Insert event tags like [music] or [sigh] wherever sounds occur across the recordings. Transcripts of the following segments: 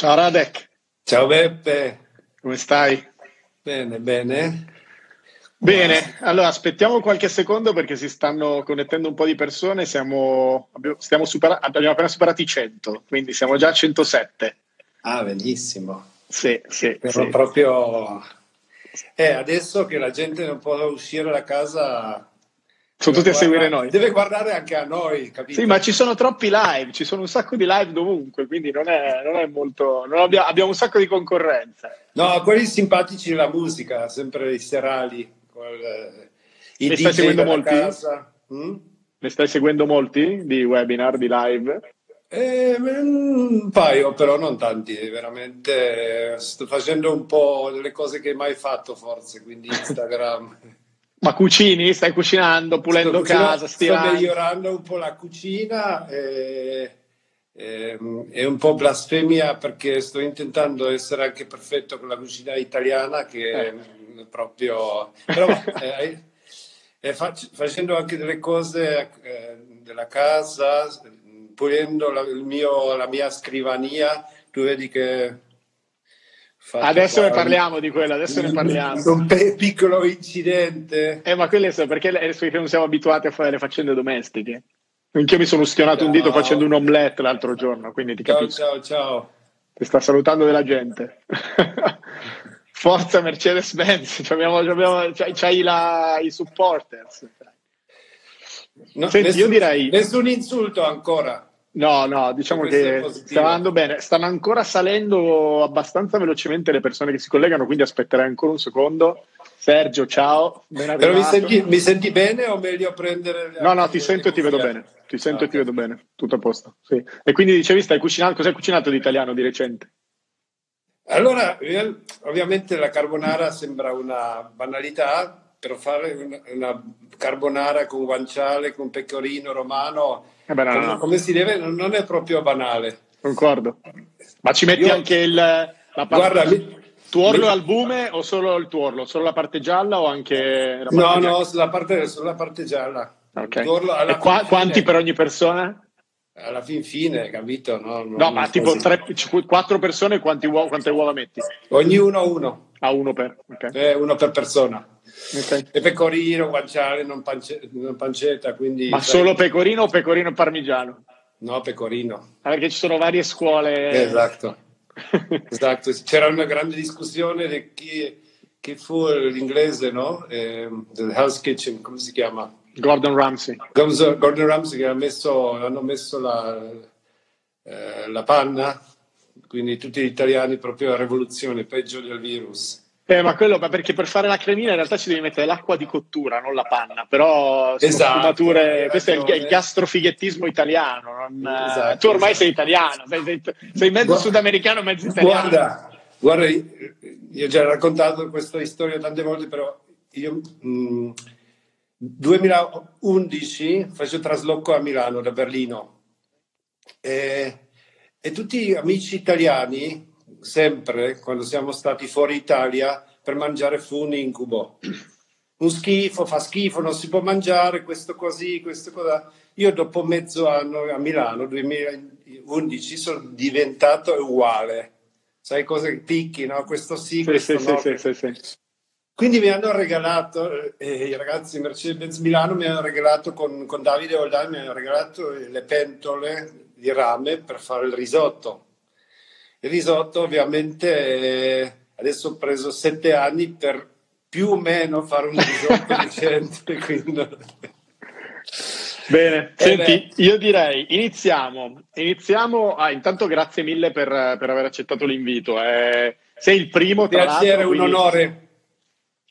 Ciao Radek. Ciao Beppe. Come stai? Bene, bene. Bene, allora aspettiamo qualche secondo perché si stanno connettendo un po' di persone, siamo, abbiamo, supera, abbiamo appena superato i 100, quindi siamo già a 107. Ah, benissimo. Sì, sì. Però sì. proprio... Eh, adesso che la gente non può uscire da casa... Sono tutti a seguire guarda, noi. Deve guardare anche a noi, capito? Sì, ma ci sono troppi live, ci sono un sacco di live dovunque, quindi non è, non è molto... Non abbiamo, abbiamo un sacco di concorrenza. No, quelli simpatici della musica, sempre i serali. Quel, i Ne stai seguendo molti? Casa. Mm? Ne stai seguendo molti di webinar, di live? Eh, un paio, però non tanti, veramente sto facendo un po' delle cose che mai fatto forse, quindi Instagram. [laughs] Ma cucini? Stai cucinando, pulendo sto cucinando- casa, Sto stirando? migliorando un po' la cucina e, e- è un po' blasfemia perché sto intentando essere anche perfetto con la cucina italiana che è proprio... Però eh, e fac- facendo anche delle cose eh, della casa, pulendo la, il mio- la mia scrivania, tu vedi che... Adesso ne parliamo di quello, adesso ne parliamo. [laughs] Un pe- piccolo incidente. Eh, ma quelle sono perché, non siamo abituati a fare le faccende domestiche. Anch'io mi sono ustionato un dito Ciao. facendo un omelette l'altro giorno, quindi ti Ciao, capisco. ciao, ciao. Ti sta salutando della gente. [laughs] Forza Mercedes-Benz, c'hai, c'hai la- i supporters. No, Senti, nessun, io direi- nessun insulto ancora. No, no, diciamo che sta andando bene. Stanno ancora salendo abbastanza velocemente le persone che si collegano, quindi aspetterei ancora un secondo. Sergio, ciao. Però mi senti, mi senti bene o meglio prendere... No, no, ti sento e ti vedo bene. Ti sento e ti vedo bene. Tutto a posto. Sì. E quindi dicevi, stai cucinando. Cos'hai cucinato di italiano di recente? Allora, ovviamente la carbonara sembra una banalità, però fare una, una carbonara con guanciale, con pecorino romano, Eh come, come si deve, non, è proprio banale. concordo. Ma ci metti Io- anche il, la Guarda, mi- tuorlo mi- al bume o solo il tuorlo? Solo la parte gialla o anche No, bianca? no, sulla parte, sulla parte gialla. Ok. Tuorlo E qua- fin quanti fine. per ogni persona? Alla fin fine, capito? No, No, ma tipo tre, quattro persone, quanti uova, quante uova metti? Ognuno uno, A uno per. Ok. eh, uno per persona. Ok. E pecorino, guanciale, non, pance- non pancetta, quindi... Ma sai- solo pecorino o pecorino parmigiano? No, pecorino. Ah, Perché ci sono varie scuole. Esatto. [laughs] esatto. C'era una grande discussione di chi, chi fu l'inglese, no? Eh, del Hell's Kitchen, come si chiama? Gordon Ramsay. Gordon Gordon Ramsay che ha messo, hanno messo la, eh, la panna, quindi tutti gli italiani proprio a rivoluzione, peggio del virus. Eh, ma quello ma perché per fare la cremina in realtà ci devi mettere l'acqua di cottura, non la panna. Però Esatto, sfumature. hai Questo è il, il gastrofighettismo italiano. non- eh, Esatto, tu ormai esatto. sei italiano, sei, sei- sei mezzo Guarda- sudamericano, mezzo italiano. Guarda, guarda, io ho già raccontato questa storia tante volte, però io mh, 2011 faccio trasloco a Milano da Berlino e, e tutti gli amici italiani, sempre quando siamo stati fuori Italia, per mangiare fu un incubo. Un schifo, fa schifo, non si può mangiare, questo così, questo cosa. Io dopo mezzo anno a Milano, 2011, sono diventato uguale. Sai cosa picchi, no? Questo sì, Sì, questo sì, no. sì, sì, sì, sì. Quindi mi hanno regalato, eh, i ragazzi di Mercedes Milano mi hanno regalato con, con Davide Oldani, mi hanno regalato le pentole di rame per fare il risotto. Il risotto ovviamente eh, adesso ho preso sette anni per più o meno fare un risotto decente, [laughs] quindi... Bene, Eh senti, io direi iniziamo. Iniziamo. Ah, intanto grazie mille per, per aver accettato l'invito. Eh, sei il primo, tra Piacere, un onore.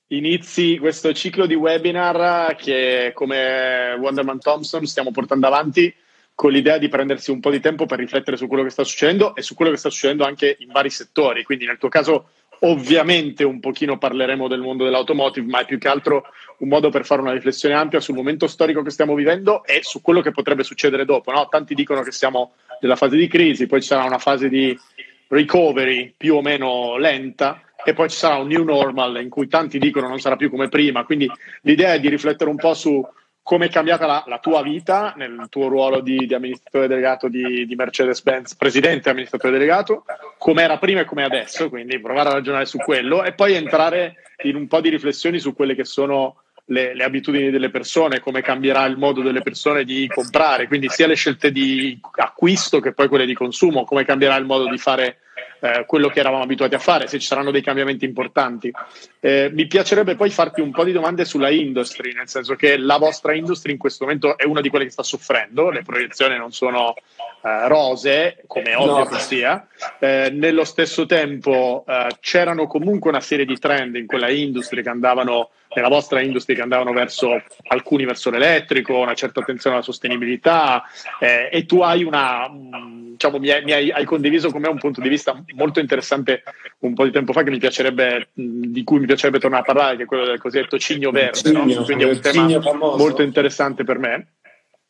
Inizi questo ciclo di webinar che, come Wonderman Thompson, stiamo portando avanti con l'idea di prendersi un po' di tempo per riflettere su quello che sta succedendo e su quello che sta succedendo anche in vari settori. Quindi, nel tuo caso, ovviamente un pochino parleremo del mondo dell'automotive, ma è più che altro un modo per fare una riflessione ampia sul momento storico che stiamo vivendo e su quello che potrebbe succedere dopo. No? Tanti dicono che siamo nella fase di crisi, poi ci sarà una fase di recovery più o meno lenta e poi ci sarà un new normal in cui tanti dicono non sarà più come prima. Quindi l'idea è di riflettere un po' su come è cambiata la, la, tua vita nel tuo ruolo di, di amministratore delegato di, di Mercedes-Benz, presidente amministratore delegato, come era prima e come adesso, quindi provare a ragionare su quello e poi entrare in un po' di riflessioni su quelle che sono le, le, abitudini delle persone, come cambierà il modo delle persone di comprare, quindi sia le scelte di acquisto che poi quelle di consumo, come cambierà il modo di fare eh, quello che eravamo abituati a fare, se ci saranno dei cambiamenti importanti. Eh, mi piacerebbe poi farti un po' di domande sulla industry, nel senso che la vostra industry in questo momento è una di quelle che sta soffrendo, le proiezioni non sono eh, rose, come ovvio no. che sia. Eh, nello stesso tempo eh, c'erano comunque una serie di trend in quella industria che andavano nella vostra industria che andavano verso alcuni verso l'elettrico, una certa attenzione alla sostenibilità eh, e tu hai una mm, diciamo mi, hai, mi hai, hai, condiviso con me un punto di vista molto interessante un po' di tempo fa che mi piacerebbe mm, di cui mi piacerebbe tornare a parlare che è quello del cosiddetto cigno verde, cigno, no? quindi è un tema molto interessante per me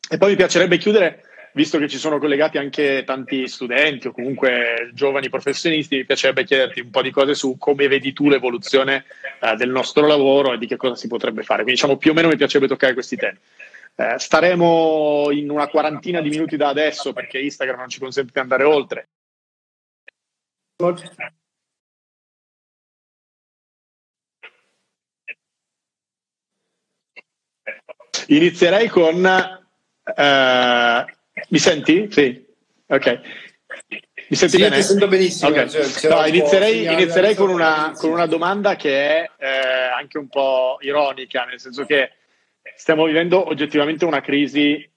e poi mi piacerebbe chiudere visto che ci sono collegati anche tanti studenti o comunque giovani professionisti, mi piacerebbe chiederti un po' di cose su come vedi tu l'evoluzione eh, del nostro lavoro e di che cosa si potrebbe fare. Quindi diciamo più o meno mi piacerebbe toccare questi temi. Eh, staremo in una quarantina di minuti da adesso perché Instagram non ci consente di andare oltre. Inizierei con eh, mi senti? Sì. Ok. Mi senti sì, bene? Ti sento benissimo. Okay. Cioè, no, inizierei, inizierei con, una, con, una, domanda che è eh, anche un po' ironica, nel senso che stiamo vivendo oggettivamente una crisi,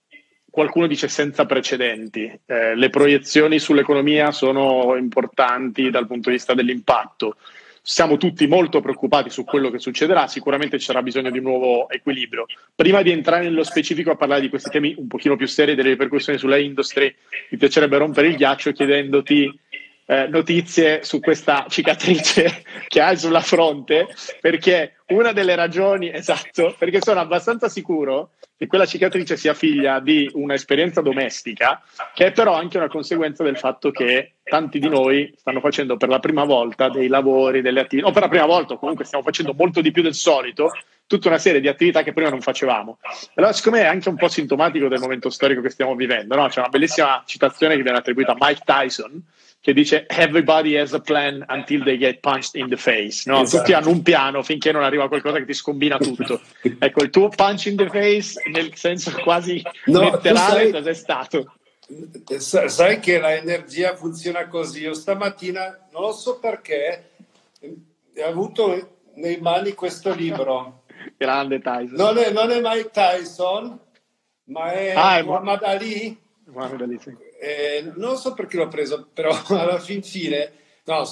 qualcuno dice senza precedenti. Eh, le proiezioni sull'economia sono importanti dal punto di vista dell'impatto siamo tutti molto preoccupati su quello che succederà, sicuramente ci sarà bisogno di un nuovo equilibrio. Prima di entrare nello specifico a parlare di questi temi un pochino più seri delle ripercussioni sulla industria, mi piacerebbe rompere il ghiaccio chiedendoti eh, notizie su questa cicatrice [laughs] che hai sulla fronte, perché una delle ragioni, esatto, perché sono abbastanza sicuro che quella cicatrice sia figlia di un'esperienza domestica, che è però anche una conseguenza del fatto che tanti di noi stanno facendo per la prima volta dei lavori, delle attività, o per la prima volta, comunque stiamo facendo molto di più del solito, tutta una serie di attività che prima non facevamo. Allora, secondo me è anche un po' sintomatico del momento storico che stiamo vivendo. No? C'è una bellissima citazione che viene attribuita a Mike Tyson, che dice everybody has a plan until they get punched in the face. No? Esatto. Tutti hanno un piano finché non arriva qualcosa che ti scombina tutto. ecco, il tuo punch in the face, nel senso quasi no, letterale, sai, cos'è stato? Sai che l'energia funziona così. Io stamattina, non lo so perché, ho avuto nei mani questo libro. [laughs] Grande Tyson. Non è, non è Mike Tyson, ma è, ah, è Muhammad Ali. Muhammad Ali sì eh, non so perché l'ho preso, però [laughs] alla fin fine no,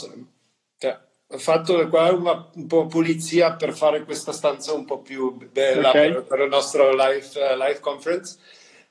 cioè, ho fatto qua una, un po' pulizia per fare questa stanza un po' più bella okay. per, per, il nostro live, uh, live conference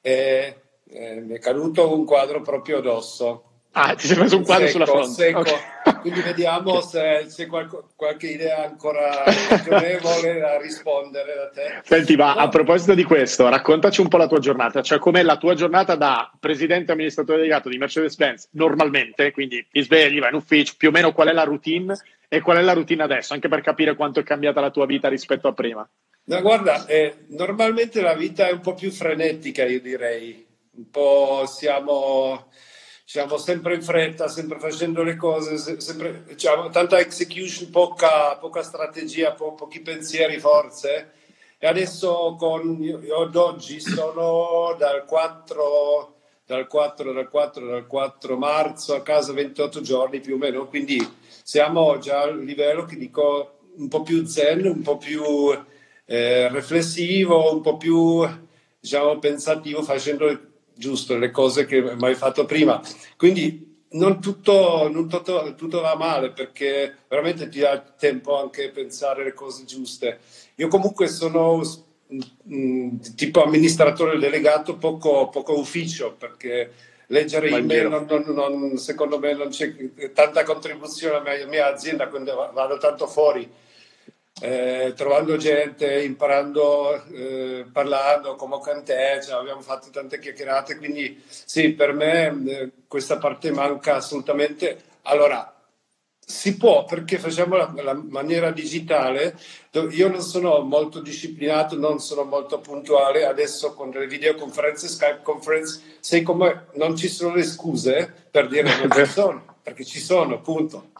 e eh, mi è caduto un quadro proprio addosso Ah, ti sei messo un quadro secco, sulla fronte. Secco. Okay. Quindi vediamo se c'è qualche, qualche idea ancora [laughs] ragionevole da rispondere da te. Senti, ma no. a proposito di questo, raccontaci un po' la tua giornata, cioè com'è la tua giornata da presidente amministratore delegato di Mercedes-Benz normalmente, quindi ti svegli, vai in ufficio, più o meno qual è la routine e qual è la routine adesso, anche per capire quanto è cambiata la tua vita rispetto a prima. No, guarda, eh, normalmente la vita è un po' più frenetica, io direi. Un po' siamo siamo sempre in fretta, sempre facendo le cose, sempre, diciamo, tanta execution, poca, poca strategia, po- pochi pensieri, forze. E adesso con, io ad oggi sono dal 4, dal 4, dal 4, dal 4 marzo a casa 28 giorni più o meno, quindi siamo già al livello che dico un po' più zen, un po' più eh, riflessivo, un po' più diciamo, pensativo, facendo giusto le cose che mai fatto prima. Quindi non tutto, non tutto, tutto, va male perché veramente ti dà tempo anche a pensare le cose giuste. Io comunque sono mh, tipo amministratore delegato, poco, poco ufficio perché leggere email non, non, non, secondo me non c'è tanta contribuzione alla mia, mia azienda quando vado tanto fuori eh, trovando gente, imparando, eh, parlando come con te, cioè abbiamo fatto tante chiacchierate, quindi sì, per me eh, questa parte manca assolutamente. Allora, Si può perché facciamo la, la, maniera digitale. Io non sono molto disciplinato, non sono molto puntuale. Adesso con le videoconferenze, Skype conference, sei come non ci sono le scuse per dire non ci [laughs] sono, perché ci sono, punto.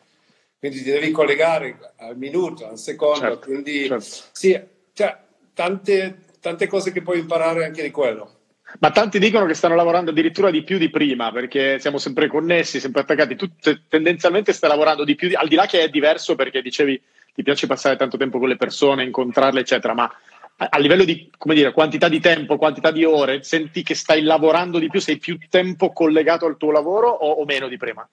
Quindi ti devi collegare al minuto, al secondo. Certo, quindi certo. sì, cioè, tante, tante cose che puoi imparare anche di quello. Ma tanti dicono che stanno lavorando addirittura di più di prima, perché siamo sempre connessi, sempre attaccati. Tu tendenzialmente stai lavorando di più, al di là che è diverso perché dicevi ti piace passare tanto tempo con le persone, incontrarle, eccetera, ma a livello di come dire, quantità di tempo, quantità di ore, senti che stai lavorando di più, sei più tempo collegato al tuo lavoro o, o meno di prima?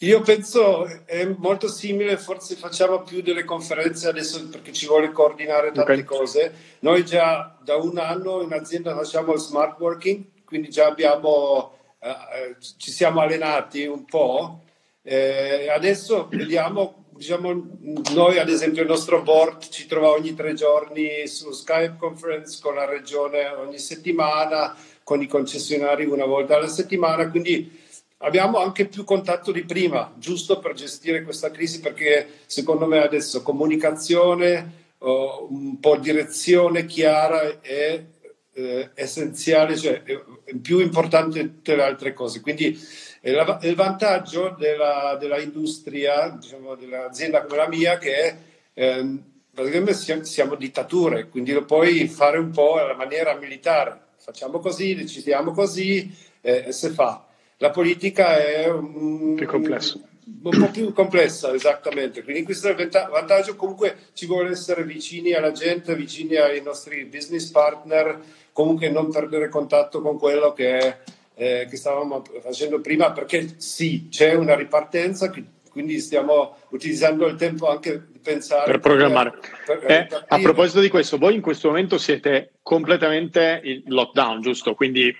Io penso è molto simile, forse facciamo più delle conferenze adesso perché ci vuole coordinare tante okay. cose. Noi già da un anno in azienda facciamo il smart working, quindi già abbiamo, eh, eh ci siamo allenati un po'. Eh, adesso vediamo, diciamo, noi ad esempio il nostro board ci trova ogni tre giorni su Skype conference con la regione ogni settimana, con i concessionari una volta alla settimana, quindi Abbiamo anche più contatto di prima, giusto per gestire questa crisi, perché secondo me adesso comunicazione, uh, un po' direzione chiara è eh, essenziale, cioè è più importante di tutte le altre cose. Quindi eh, la, il vantaggio della, della industria, diciamo, dell'azienda come la mia, che è eh, praticamente siamo, dittature, quindi lo puoi fare un po' alla maniera militare. Facciamo così, decidiamo così, eh, e se fa la politica è un, più complesso. un po' più complessa, esattamente. Quindi questo è il vantaggio. Comunque ci vuole essere vicini alla gente, vicini ai nostri business partner, comunque non perdere contatto con quello che, eh, che stavamo facendo prima, perché sì, c'è una ripartenza, quindi stiamo utilizzando il tempo anche di pensare per programmare. Per, per eh, a proposito di questo, voi in questo momento siete completamente in lockdown, giusto? Quindi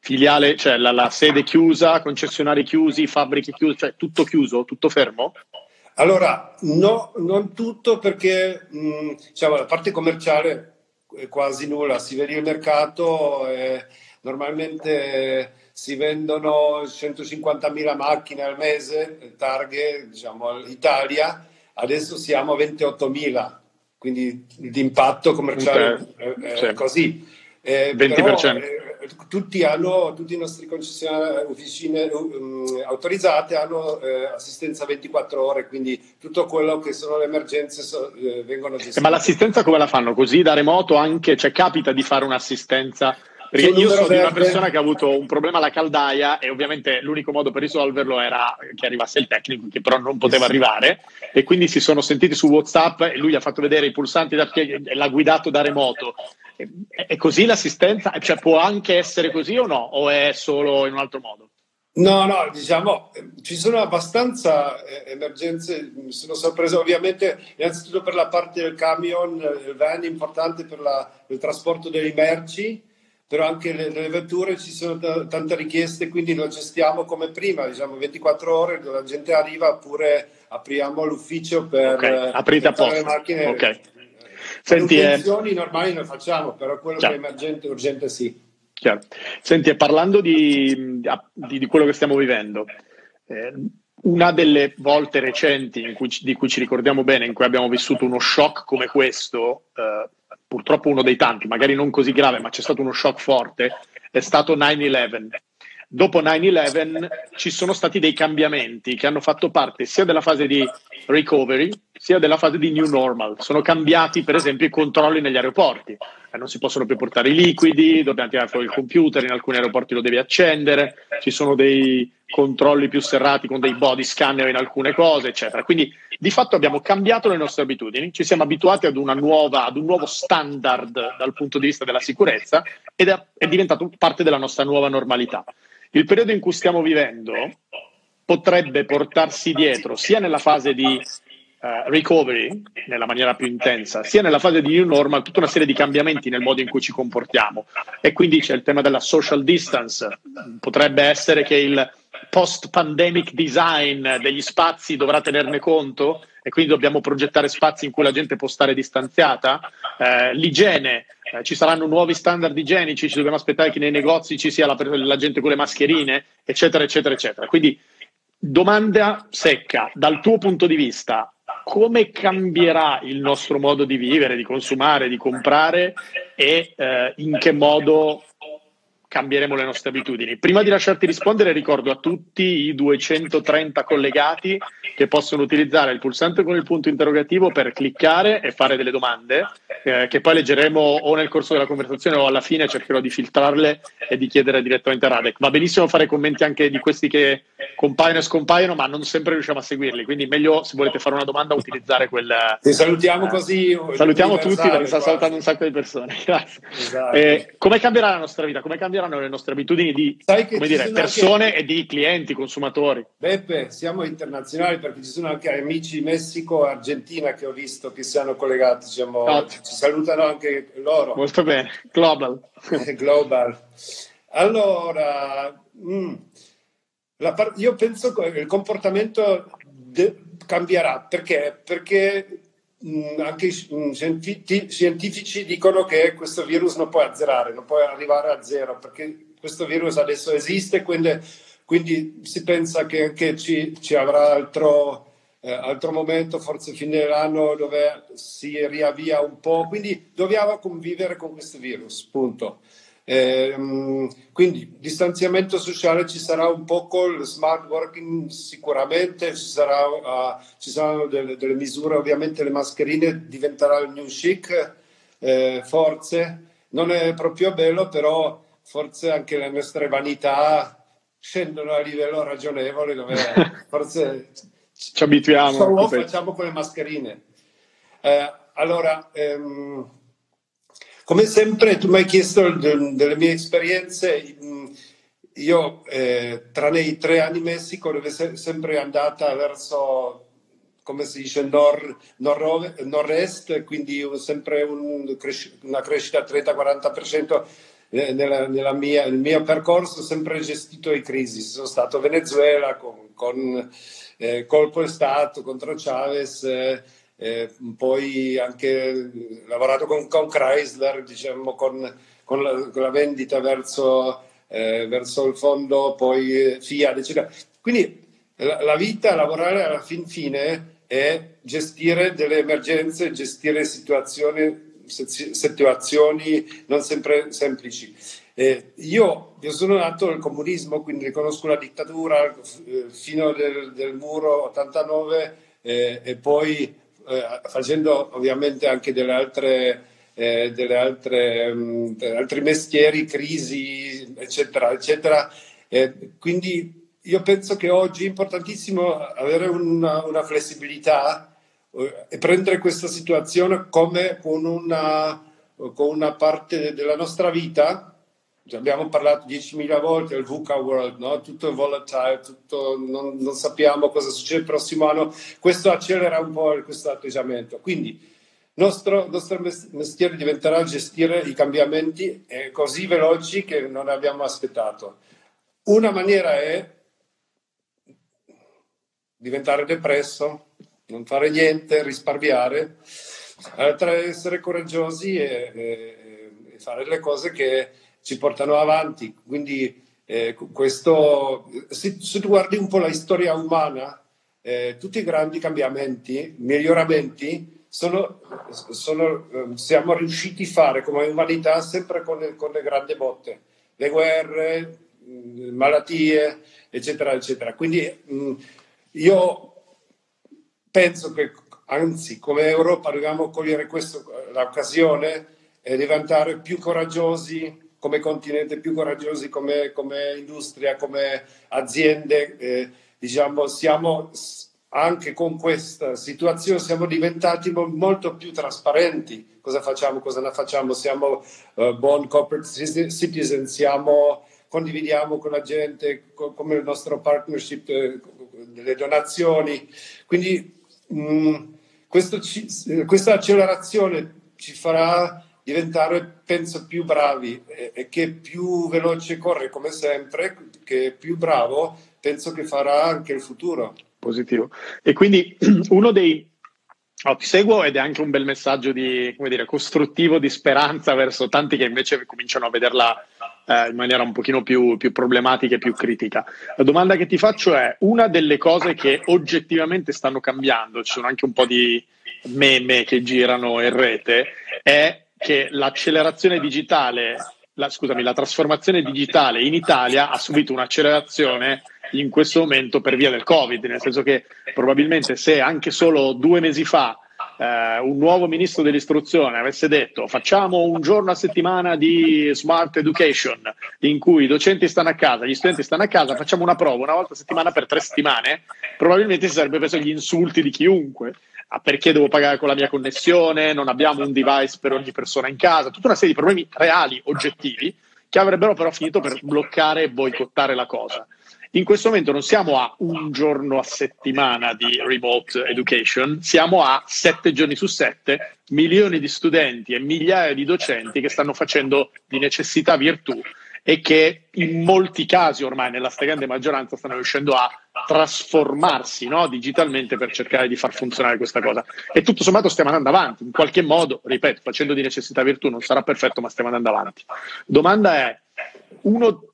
filiale, cioè la, la, sede chiusa, concessionari chiusi, fabbriche chiuse, cioè tutto chiuso, tutto fermo? Allora, no, non tutto perché mh, diciamo, la parte commerciale è quasi nulla, si vede il mercato, eh, normalmente si vendono 150.000 macchine al mese, targhe, diciamo, Italia, adesso siamo a 28.000, quindi l'impatto commerciale okay. è, è sì. così. Eh, 20%. Però, eh, tutti, hanno, tutti i nostri concessionari, officine um, autorizzate hanno eh, assistenza 24 ore, quindi tutto quello che sono le emergenze so, eh, vengono gestite. Eh, ma l'assistenza come la fanno? Così da remoto anche, cioè capita di fare un'assistenza? Perché io sono di una persona che ha avuto un problema alla caldaia e ovviamente l'unico modo per risolverlo era che arrivasse il tecnico, che però non poteva arrivare e quindi si sono sentiti su WhatsApp e lui ha fatto vedere i pulsanti da e l'ha guidato da remoto è così l'assistenza? Cioè, può anche essere così o no? O è solo in un altro modo? No, no, diciamo, ci sono abbastanza eh, emergenze, mi sono sorpreso ovviamente innanzitutto per la parte del camion, il van importante per la, il trasporto delle merci, però anche le, le vetture ci sono t- tante richieste, quindi lo gestiamo come prima, diciamo 24 ore, la gente arriva oppure apriamo l'ufficio per okay, aprite apposta. le macchine. Okay. Senti, eh, normali non facciamo, però quello chiaro. che è emergente e urgente sì. Chiaro. Senti, parlando di, di, di, quello che stiamo vivendo, eh, una delle volte recenti cui, di cui ci ricordiamo bene, in cui abbiamo vissuto uno shock come questo, eh, purtroppo uno dei tanti, magari non così grave, ma c'è stato uno shock forte, è stato 9-11 dopo 9-11 ci sono stati dei cambiamenti che hanno fatto parte sia della fase di recovery sia della fase di new normal. Sono cambiati per esempio i controlli negli aeroporti. Eh, non si possono più portare i liquidi, dobbiamo tirare fuori il computer, in alcuni aeroporti lo devi accendere, ci sono dei controlli più serrati con dei body scanner in alcune cose, eccetera. Quindi di fatto abbiamo cambiato le nostre abitudini, ci siamo abituati ad, nuova, ad un nuovo standard dal punto di vista della sicurezza ed è, è diventato parte della nostra nuova normalità. Il periodo in cui stiamo vivendo potrebbe portarsi dietro sia nella fase di uh, recovery, nella maniera più intensa, sia nella fase di new normal, tutta una serie di cambiamenti nel modo in cui ci comportiamo. E quindi c'è il tema della social distance. Potrebbe essere che il post-pandemic design degli spazi dovrà tenerne conto e quindi dobbiamo progettare spazi in cui la gente può stare distanziata. Eh, l'igiene, eh, ci saranno nuovi standard igienici, ci dobbiamo aspettare che nei negozi ci sia la, la gente con le mascherine, eccetera, eccetera, eccetera. Quindi domanda secca, dal tuo punto di vista, come cambierà il nostro modo di vivere, di consumare, di comprare e eh, in che modo cambieremo le nostre abitudini. Prima di lasciarti rispondere, ricordo a tutti i 230 collegati che possono utilizzare il pulsante con il punto interrogativo per cliccare e fare delle domande, eh, che poi leggeremo o nel corso della conversazione o alla fine cercherò di filtrarle e di chiedere direttamente a Radek. Va benissimo fare commenti anche di questi che compaiono e scompaiono, ma non sempre riusciamo a seguirli, quindi meglio se volete fare una domanda utilizzare quel... Ti salutiamo eh, così. Salutiamo tutti perché sta salutando un sacco di persone. [laughs] Grazie. Esatto. Eh, come cambierà la nostra vita? Come cambierà cambieranno le nostre abitudini di dire, persone anche... e di clienti, consumatori. Beppe, siamo internazionali perché ci sono anche amici Messico e Argentina che ho visto che si hanno collegati, diciamo, ci salutano anche loro. Molto bene, global. global. Allora, mh, mm, par- io penso che il comportamento de- cambierà perché? Perché anche i mm, scientifici dicono che questo virus non può azzerare, non può arrivare a zero, perché questo virus adesso esiste, quindi, quindi si pensa che anche ci, ci avrà altro, eh, altro momento, forse fine dell'anno, dove si riavvia un po', quindi dobbiamo convivere con questo virus, punto. Eh, quindi distanziamento sociale ci sarà un po' col smart working sicuramente, ci, sarà, uh, ci saranno delle, delle, misure, ovviamente le mascherine diventerà il new chic, eh, forse non è proprio bello, però forse anche le nostre vanità scendono a livello ragionevole dove [laughs] forse ci abituiamo. Solo facciamo con le mascherine. Eh, allora, ehm, come sempre, tu mi hai chiesto de- delle mie esperienze. Mm, io, eh, tranne i tre anni in Messico, dove è sempre andata verso, come si dice, nord, nord- nord-est, quindi sempre un, una crescita 30-40%. Eh, nella, nella mia, nel mio percorso ho sempre gestito le crisi. Sono stato a Venezuela con, con eh, colpo di Stato contro Chavez, eh, eh, poi anche lavorato con, con Chrysler, diciamo, con, con, la, con, la, vendita verso, eh, verso, il fondo, poi Fiat, eccetera. Quindi la, la vita, lavorare alla fin fine è gestire delle emergenze, gestire situazioni, situazioni non sempre semplici. Eh, io, io, sono nato nel comunismo, quindi riconosco la dittatura eh, fino del muro 89 eh, e poi eh, facendo ovviamente anche delle altre, eh, delle altre um, altri mestieri, crisi, eccetera, eccetera. Eh, quindi io penso che oggi è importantissimo avere una, una flessibilità eh, e prendere questa situazione come con una, con una parte della nostra vita abbiamo parlato 10.000 volte del VUCA World, no? tutto è volatile, tutto, non, non, sappiamo cosa succede il prossimo anno, questo accelera un po' questo atteggiamento. Quindi il nostro, nostro mestiere diventerà gestire i cambiamenti eh, così veloci che non abbiamo aspettato. Una maniera è diventare depresso, non fare niente, risparmiare, l'altra è essere coraggiosi e, e, e fare le cose che ci portano avanti. Quindi eh, questo, se, se, tu guardi un po' la storia umana, eh, tutti i grandi cambiamenti, miglioramenti, sono, sono, eh, siamo riusciti a fare come umanità sempre con le, con le grandi botte, le guerre, mh, malattie, eccetera, eccetera. Quindi mh, io penso che, anzi, come Europa dobbiamo cogliere questa l'occasione e diventare più coraggiosi, come continente più coraggiosi, come, come industria, come aziende, eh, diciamo, siamo anche con questa situazione siamo diventati molto più trasparenti. Cosa facciamo, cosa non facciamo? Siamo uh, buon corporate citizen, siamo, condividiamo con la gente, co- come il nostro partnership eh, delle donazioni. Quindi mh, mm, ci, questa accelerazione ci farà diventare, penso, più bravi e, e che più veloce corre come sempre, che più bravo, penso che farà anche il futuro. Positivo. E quindi [clears throat] uno dei... Oh, ti seguo ed è anche un bel messaggio di, come dire, costruttivo, di speranza verso tanti che invece cominciano a vederla eh, in maniera un pochino più, più problematica e più critica. La domanda che ti faccio è, una delle cose che oggettivamente stanno cambiando, ci sono anche un po' di meme che girano in rete, è che l'accelerazione digitale, la, scusami, la trasformazione digitale in Italia ha subito un'accelerazione in questo momento per via del Covid, nel senso che probabilmente se anche solo due mesi fa eh, un nuovo ministro dell'istruzione avesse detto facciamo un giorno a settimana di smart education in cui i docenti stanno a casa, gli studenti stanno a casa, facciamo una prova una volta a settimana per tre settimane, probabilmente si sarebbe preso gli insulti di chiunque. Ah, perché devo pagare con la mia connessione? Non abbiamo un device per ogni persona in casa, tutta una serie di problemi reali, oggettivi, che avrebbero però finito per bloccare e boicottare la cosa. In questo momento non siamo a un giorno a settimana di remote education, siamo a sette giorni su sette, milioni di studenti e migliaia di docenti che stanno facendo di necessità virtù e che in molti casi ormai nella stragrande maggioranza stanno riuscendo a trasformarsi no, digitalmente per cercare di far funzionare questa cosa. E tutto sommato stiamo andando avanti, in qualche modo, ripeto, facendo di necessità virtù non sarà perfetto, ma stiamo andando avanti. Domanda è, uno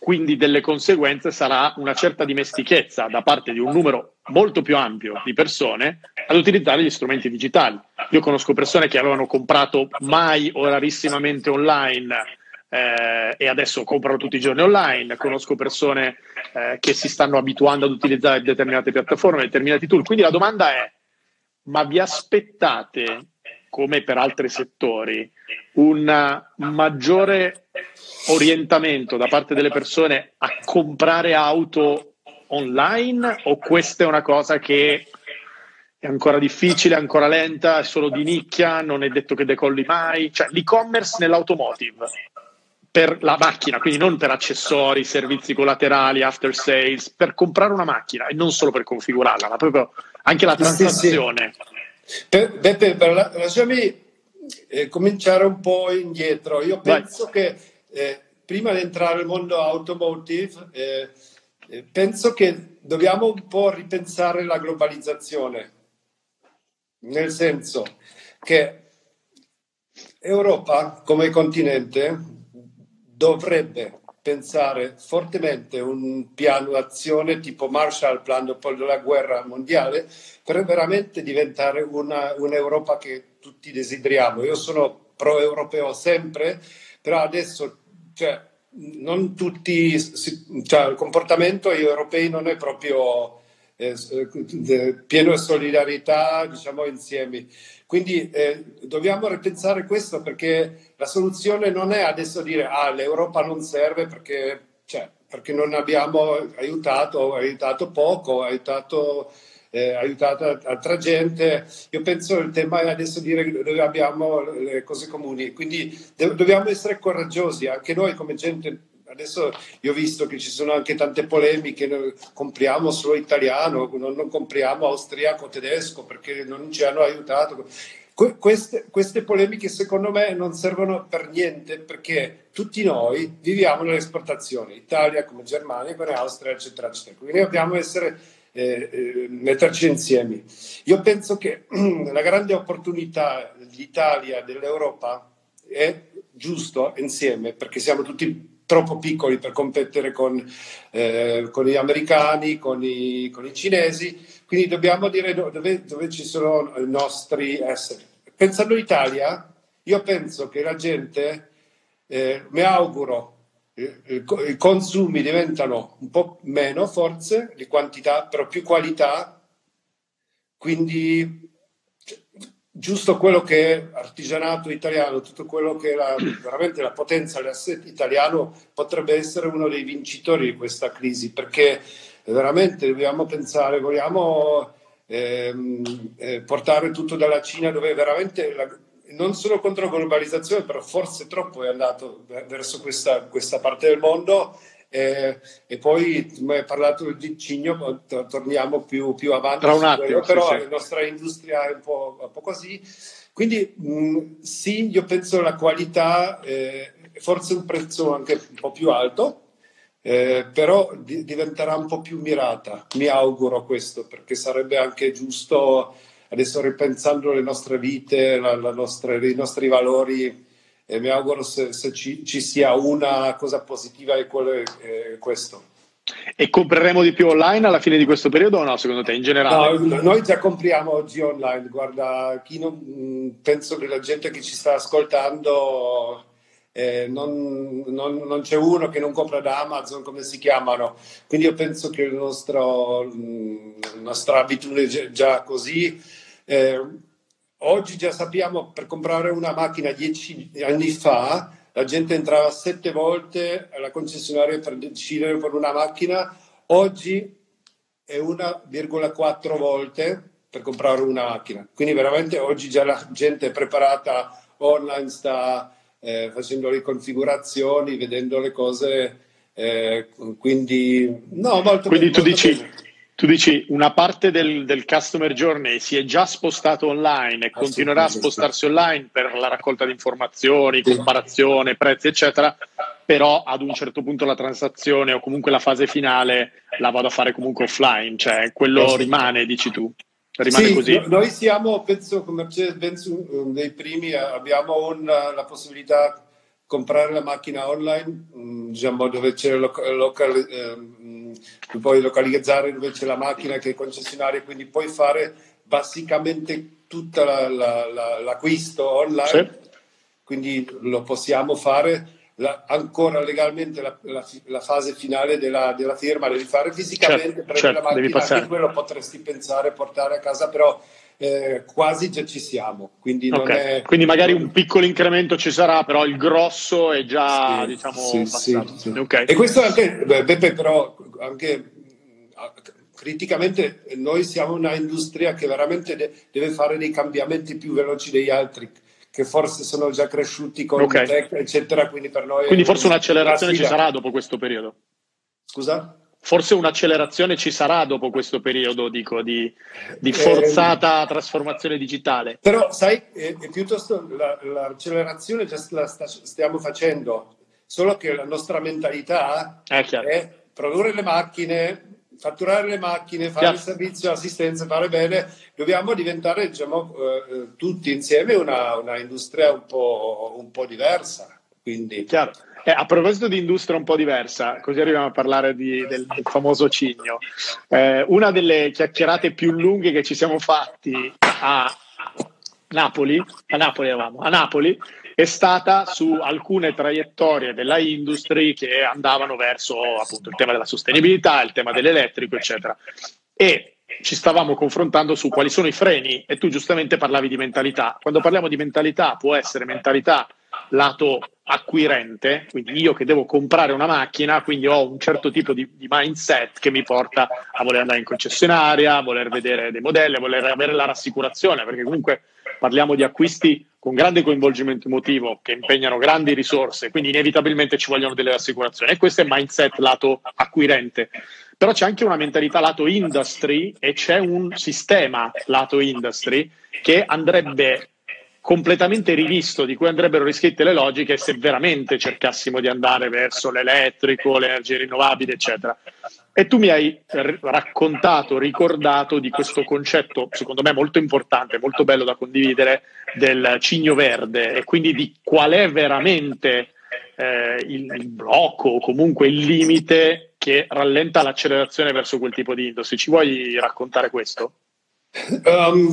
quindi delle conseguenze sarà una certa dimestichezza da parte di un numero molto più ampio di persone ad utilizzare gli strumenti digitali. Io conosco persone che avevano comprato mai o rarissimamente online eh, e adesso comprano tutti i giorni online, conosco persone eh, che si stanno abituando ad utilizzare determinate piattaforme, determinati tool. Quindi la domanda è, ma vi aspettate, come per altri settori, un maggiore orientamento da parte delle persone a comprare auto online o questa è una cosa che è ancora difficile, ancora lenta, è solo di nicchia, non è detto che decolli mai? Cioè l'e-commerce nell'automotive per la macchina, quindi non per accessori, servizi collaterali, after sales, per comprare una macchina e non solo per configurarla, ma proprio anche la transazione. Sì, sì. Beppe, lasciami eh, cominciare un po' indietro. Io penso Vai. che eh, prima di entrare nel mondo automotive, eh, eh, penso che dobbiamo un po' ripensare la globalizzazione, nel senso che Europa come continente dovrebbe pensare fortemente un piano d'azione tipo Marshall Plan dopo la guerra mondiale per veramente diventare una, un'Europa che tutti desideriamo. Io sono pro-europeo sempre, però adesso cioè, non tutti, cioè, il comportamento europei non è proprio pieno di solidarietà, diciamo insieme. Quindi eh, dobbiamo ripensare questo perché la soluzione non è adesso dire ah l'Europa non serve perché, cioè, perché non abbiamo aiutato, aiutato poco, aiutato eh, aiutato altra gente. Io penso il tema è adesso dire dove abbiamo le cose comuni, quindi do- dobbiamo essere coraggiosi, anche noi come gente. Adesso io ho visto che ci sono anche tante polemiche, compriamo solo italiano, non, non compriamo austriaco, tedesco perché non ci hanno aiutato. Queste, queste, polemiche secondo me non servono per niente perché tutti noi viviamo nell'esportazione, Italia come Germania, come Austria, eccetera, eccetera. Quindi dobbiamo essere eh, eh, metterci insieme. Io penso che [clears throat] la grande opportunità dell'Italia, dell'Europa, è giusto insieme, perché siamo tutti troppo piccoli per competere con, eh, con gli americani, con i, con i, cinesi, quindi dobbiamo dire dove, dove ci sono i nostri esseri. Pensando all'Italia, io penso che la gente, eh, mi auguro, i consumi diventano un po' meno forse di quantità, però più qualità, quindi giusto quello che è artigianato italiano, tutto quello che è la, veramente la potenza dell'asset italiano potrebbe essere uno dei vincitori di questa crisi, perché veramente dobbiamo pensare, vogliamo ehm, eh, portare tutto dalla Cina dove veramente la, non sono contro la globalizzazione, però forse troppo è andato verso questa, questa parte del mondo. Eh, e poi hai parlato di Cigno, torniamo più, più avanti. Tra un attimo, però sì, la nostra industria è un po', un po così. Quindi mh, sì, io penso la qualità, eh, forse un prezzo anche un po' più alto, eh, però di, diventerà un po' più mirata. Mi auguro questo, perché sarebbe anche giusto adesso ripensando le nostre vite, la, la nostra, i nostri valori, e mi auguro se, se ci, ci, sia una cosa positiva è, è questo. E compreremo di più online alla fine di questo periodo o no, secondo te, in generale? No, noi già compriamo oggi online. Guarda, non, penso che la gente che ci sta ascoltando eh, non, non, non, c'è uno che non compra da Amazon, come si chiamano. Quindi io penso che il nostro, la nostra abitudine è già così. Eh, oggi già sappiamo per comprare una macchina dieci anni fa la gente entrava sette volte alla concessionaria per decidere per una macchina, oggi è 1,4 volte per comprare una macchina. Quindi veramente oggi già la gente è preparata online, sta eh, facendo le configurazioni, vedendo le cose. Eh, quindi, no, molto quindi bene, tu dici, tu dici una parte del, del, customer journey si è già spostato online e continuerà a spostarsi online per la raccolta di informazioni, comparazione, prezzi, eccetera, però ad un certo punto la transazione o comunque la fase finale la vado a fare comunque offline, cioè quello rimane, dici tu. Rimane sì, così? Noi siamo, penso, come Mercedes-Benz, dei primi, abbiamo una, la possibilità di comprare la macchina online, diciamo, dove c'è local, local eh, puoi localizzare dove c'è la macchina che è concessionaria, quindi puoi fare basicamente tutto la, la, la, l'acquisto online, sì. quindi lo possiamo fare. ancora legalmente la, fase finale della, della, firma devi fare fisicamente, certo, certo, la macchina, anche quello potresti pensare portare a casa, però eh, quasi già ci siamo. Quindi, okay. è... quindi, magari un piccolo incremento ci sarà, però il grosso è già sì, diciamo sì, passato. Sì, okay. E questo anche, Beppe, però anche criticamente noi siamo una industria che veramente de- deve fare dei cambiamenti più veloci degli altri che forse sono già cresciuti con okay. tech eccetera quindi per noi quindi forse un'accelerazione ci sarà dopo questo periodo scusa? Forse un'accelerazione ci sarà dopo questo periodo, dico, di, di forzata eh, trasformazione digitale. Però, sai, è piuttosto la, l'accelerazione già la sta, stiamo facendo, solo che la nostra mentalità è, è produrre le macchine, fatturare le macchine, fare il servizio, assistenza, fare bene. Dobbiamo diventare, diciamo, eh, tutti insieme una, una industria un po', un po' diversa. Quindi... Chiaro. Eh, a proposito di industria un po' diversa, così arriviamo a parlare di, del, del, famoso cigno. Eh, una delle chiacchierate più lunghe che ci siamo fatti a Napoli, a Napoli, avevamo, a Napoli è stata su alcune traiettorie della industria che andavano verso appunto il tema della sostenibilità, il tema dell'elettrico, eccetera. E ci stavamo confrontando su quali sono i freni e tu giustamente parlavi di mentalità. Quando parliamo di mentalità può essere mentalità lato acquirente, quindi io che devo comprare una macchina, quindi ho un certo tipo di, di, mindset che mi porta a voler andare in concessionaria, a voler vedere dei modelli, a voler avere la rassicurazione, perché comunque parliamo di acquisti con grande coinvolgimento emotivo che impegnano grandi risorse, quindi inevitabilmente ci vogliono delle rassicurazioni e questo è mindset lato acquirente. Però c'è anche una mentalità lato industry e c'è un sistema lato industry che andrebbe completamente rivisto, di cui andrebbero riscritte le logiche se veramente cercassimo di andare verso l'elettrico, le energie rinnovabili, eccetera. E tu mi hai raccontato, ricordato di questo concetto, secondo me molto importante, molto bello da condividere, del cigno verde e quindi di qual è veramente eh, il, il blocco o comunque il limite che rallenta l'accelerazione verso quel tipo di industria. Ci vuoi raccontare questo? Um,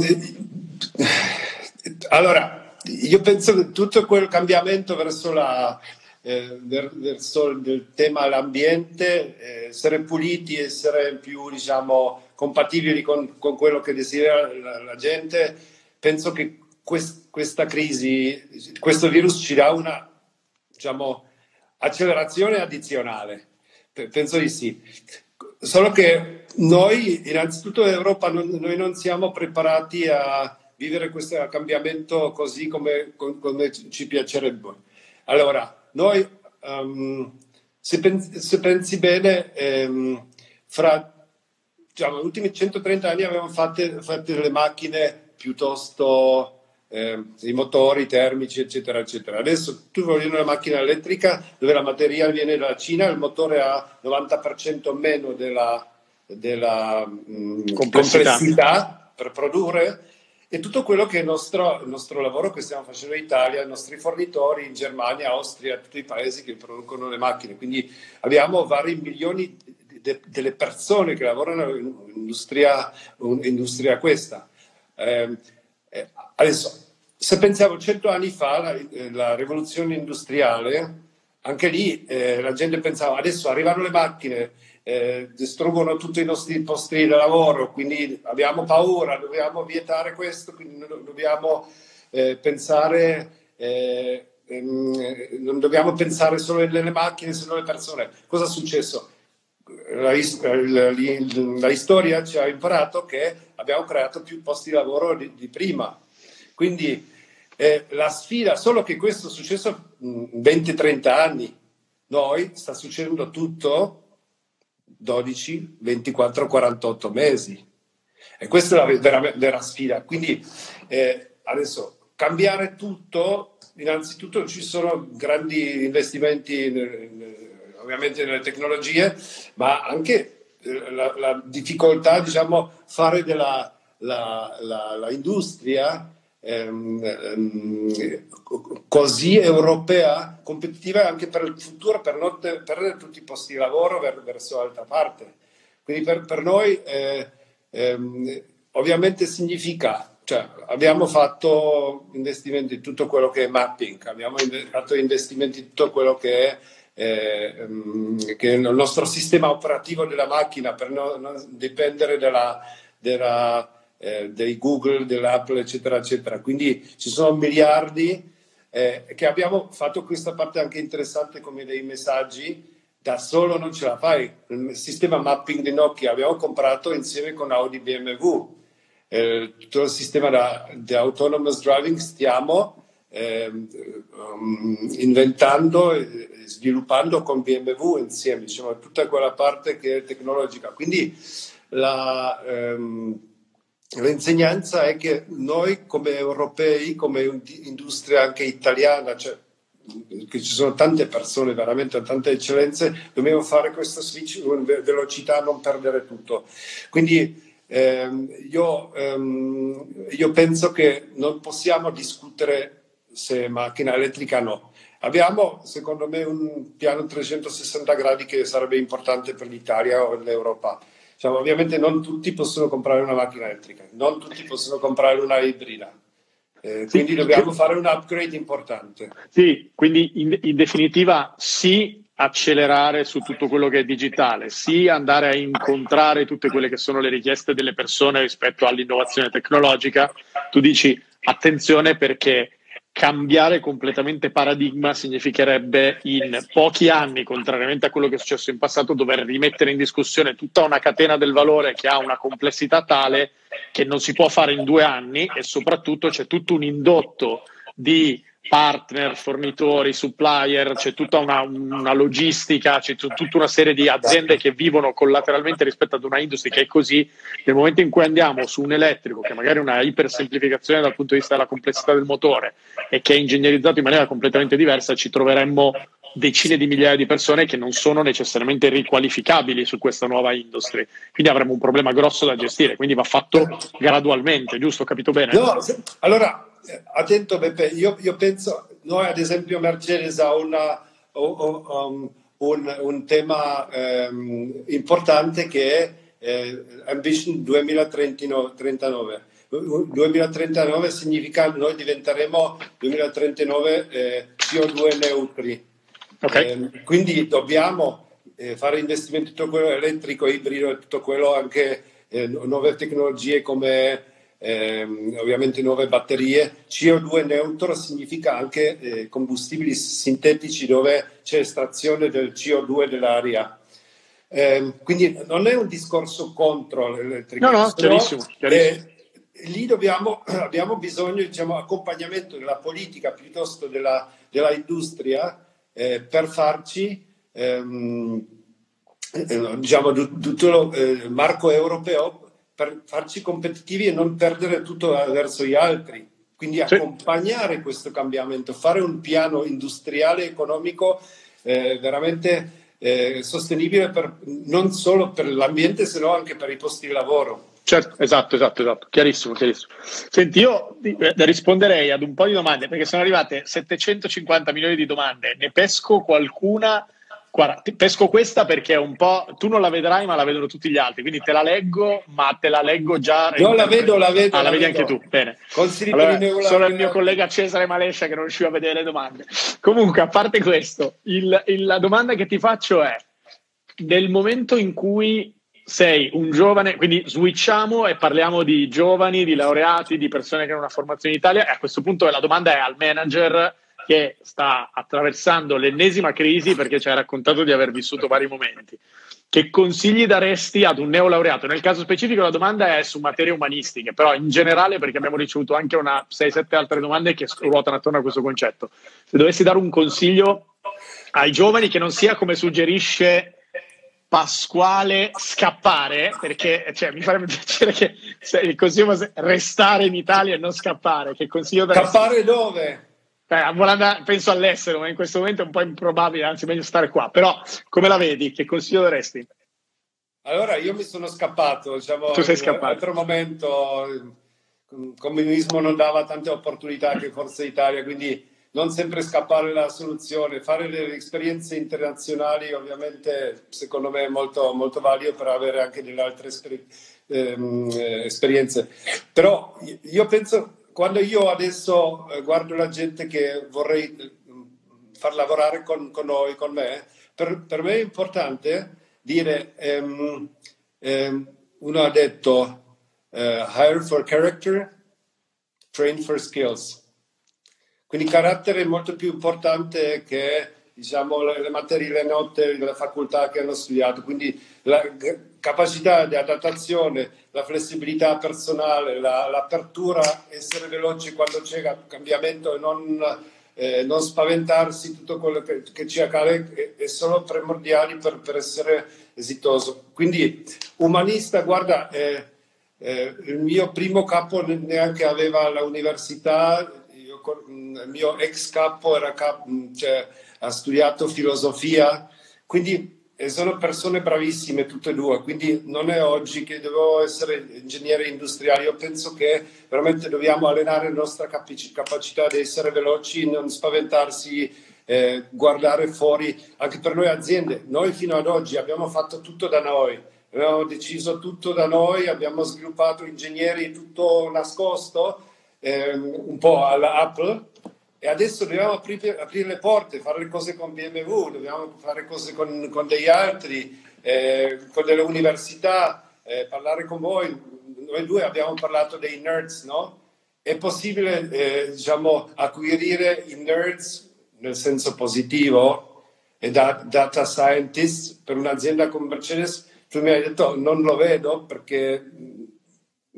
allora, io penso che tutto quel cambiamento verso, la, eh, verso il tema dell'ambiente, eh, essere puliti, essere più diciamo, compatibili con, con, quello che desidera la, la gente, penso che quest, questa crisi, questo virus ci dà una diciamo, accelerazione addizionale. Penso di sì. Solo che noi, innanzitutto in Europa, non, noi non siamo preparati a vivere questo cambiamento così come, come ci piacerebbe. Allora, noi, um, se, pensi, se, pensi, bene, um, fra diciamo, gli ultimi 130 anni abbiamo fatto, fatto delle macchine piuttosto eh, i motori termici, eccetera, eccetera. Adesso tu vuoi una macchina elettrica dove la materia viene dalla Cina, il motore ha 90% meno della, della mh, complessità. complessità per produrre e tutto quello che è il nostro, il nostro, lavoro che stiamo facendo in Italia, i nostri fornitori in Germania, Austria, tutti i paesi che producono le macchine. Quindi abbiamo vari milioni de, delle persone che lavorano in industria, industria questa. Eh, eh, adesso, se pensiamo cento anni fa, la, la rivoluzione industriale, anche lì eh, la gente pensava adesso arrivano le macchine, eh, distruggono tutti i nostri posti di lavoro, quindi abbiamo paura, dobbiamo vietare questo, quindi dobbiamo eh, pensare, eh, ehm, non dobbiamo pensare solo nelle macchine, sino alle persone. Cosa è successo? La, la, la, storia ci ha imparato che abbiamo creato più posti di lavoro di, di prima. Quindi eh, la sfida, solo che questo è successo in 20-30 anni, noi sta succedendo tutto 12, 24, 48 mesi. E questa è la vera, vera sfida. Quindi eh, adesso cambiare tutto, innanzitutto ci sono grandi investimenti in, ovviamente nelle tecnologie, ma anche eh, la, la difficoltà, diciamo, fare della la, la, la industria Ehm, ehm, così europea, competitiva anche per il futuro, per non perdere tutti i posti di lavoro verso l'altra parte. Quindi per, per noi eh, ehm, ovviamente significa, cioè abbiamo fatto investimenti in tutto quello che è mapping, abbiamo fatto investimenti in tutto quello che è eh, che il nostro sistema operativo della macchina per non, non dipendere dalla, dalla eh, dei Google, dell'Apple, eccetera, eccetera. Quindi ci sono miliardi eh, che abbiamo fatto questa parte anche interessante come dei messaggi. Da solo non ce la fai. Il sistema mapping di Nokia abbiamo comprato insieme con Audi BMW. Eh, tutto il sistema di autonomous driving stiamo eh, um, inventando e sviluppando con BMW insieme, diciamo, tutta quella parte che è tecnologica. Quindi la, ehm, l'insegnanza è che noi come europei, come industria anche italiana, cioè che ci sono tante persone, veramente tante eccellenze, dobbiamo fare questo switch con velocità, non perdere tutto. Quindi ehm, io, ehm, io penso che non possiamo discutere se macchina elettrica no. Abbiamo, secondo me, un piano 360 gradi che sarebbe importante per l'Italia o l'Europa cioè, ovviamente non tutti possono comprare una macchina elettrica, non tutti possono comprare una ibrida. Eh, quindi sì, dobbiamo fare un upgrade importante. Sì, quindi in, in, definitiva sì accelerare su tutto quello che è digitale, sì andare a incontrare tutte quelle che sono le richieste delle persone rispetto all'innovazione tecnologica. Tu dici attenzione perché cambiare completamente paradigma significherebbe in pochi anni, contrariamente a quello che è successo in passato, dover rimettere in discussione tutta una catena del valore che ha una complessità tale che non si può fare in due anni e soprattutto c'è tutto un indotto di partner, fornitori, supplier, c'è tutta una, una, logistica, c'è tutta una serie di aziende che vivono collateralmente rispetto ad una industria che è così. Nel momento in cui andiamo su un elettrico, che magari è una ipersemplificazione dal punto di vista della complessità del motore e che è ingegnerizzato in maniera completamente diversa, ci troveremmo decine di migliaia di persone che non sono necessariamente riqualificabili su questa nuova industria. Quindi avremo un problema grosso da gestire, quindi va fatto gradualmente, giusto? Ho capito bene? No, allora attento Beppe, io, io, penso, noi ad esempio Mercedes ha una, um, un, un, tema um, importante che è eh, Ambition 2039. 2039 significa noi diventeremo 2039 eh, CO2 neutri. Okay. Eh, quindi dobbiamo eh, fare investimenti in tutto quello elettrico, ibrido e tutto quello anche eh, nuove tecnologie come ehm, ovviamente nuove batterie. CO2 neutro significa anche eh, combustibili sintetici dove c'è estrazione del CO2 dell'aria. Eh, quindi non è un discorso contro l'elettricità. No, no, chiarissimo. chiarissimo. Eh, lì dobbiamo, [clears throat] abbiamo bisogno di diciamo, accompagnamento della politica piuttosto della, della industria eh, per farci ehm, eh, diciamo, tutto il eh, marco europeo per farci competitivi e non perdere tutto verso gli altri. Quindi accompagnare questo cambiamento, fare un piano industriale e economico eh, veramente eh, sostenibile per, non solo per l'ambiente, se no anche per i posti di lavoro. Certo, esatto, esatto, esatto, chiarissimo, chiarissimo. Senti, io eh, risponderei ad un po' di domande perché sono arrivate 750 milioni di domande, ne pesco qualcuna Guarda, pesco questa perché è un po'. Tu non la vedrai, ma la vedono tutti gli altri. Quindi te la leggo, ma te la leggo già. No, la vedo, la vedo. Ah, la, la vedi vedo. anche tu. Bene. Allora, solo il mio collega Cesare Malescia che non riusciva a vedere le domande. Comunque, a parte questo, il, il, la domanda che ti faccio è: nel momento in cui sei un giovane, quindi switchiamo e parliamo di giovani, di laureati, di persone che hanno una formazione in Italia, e a questo punto la domanda è al manager che sta attraversando l'ennesima crisi perché ci ha raccontato di aver vissuto vari momenti. Che consigli daresti ad un neolaureato? Nel caso specifico la domanda è su materie umanistiche, però in generale perché abbiamo ricevuto anche una 6-7 altre domande che ruotano attorno a questo concetto. Se dovessi dare un consiglio ai giovani che non sia come suggerisce Pasquale scappare perché cioè, mi farebbe [laughs] piacere che il consiglio fosse restare in Italia e non scappare che consiglio daresti? scappare dove? Eh, volanda, penso all'estero, ma in questo momento è un po' improbabile, anzi meglio stare qua. Però come la vedi? Che consiglio daresti? Allora, io mi sono scappato, diciamo, tu sei scappato. in un altro momento il comunismo non dava tante opportunità che Forza Italia, quindi non sempre scappare la soluzione, fare delle esperienze internazionali ovviamente secondo me è molto, molto valido per avere anche delle altre esper- ehm, esperienze. Però io penso quando io adesso eh, guardo la gente che vorrei mm, far lavorare con, con noi, con me, per, per, me è importante dire, um, um, uno ha detto, uh, hire for character, train for skills. Quindi carattere è molto più importante che diciamo, le, le materie, le note della facoltà che hanno studiato. Quindi la capacità di adattazione, la flessibilità personale, la, l'apertura, essere veloci quando c'è cambiamento e non, eh, non spaventarsi, tutto quello che, che ci accade è, è solo primordiale per, per, essere esitoso. Quindi umanista, guarda, eh, eh, il mio primo capo neanche aveva l'università, io, il mio ex capo era capo, cioè, ha studiato filosofia, quindi sono persone bravissime tutte e due, quindi non è oggi che devo essere ingegnere industriale, io penso che veramente dobbiamo allenare la nostra capacità di essere veloci, non spaventarsi, eh, guardare fuori, anche per noi aziende, noi fino ad oggi abbiamo fatto tutto da noi, abbiamo deciso tutto da noi, abbiamo sviluppato ingegneri tutto nascosto, eh, un po' alla Apple, e adesso dobbiamo aprire, aprire, le porte, fare le cose con BMW, dobbiamo fare cose con, con degli altri, eh, con delle università, eh, parlare con voi. Noi due abbiamo parlato dei nerds, no? È possibile, eh, diciamo, acquisire i nerds nel senso positivo e da, data scientist per un'azienda come Mercedes? Tu mi hai detto non lo vedo perché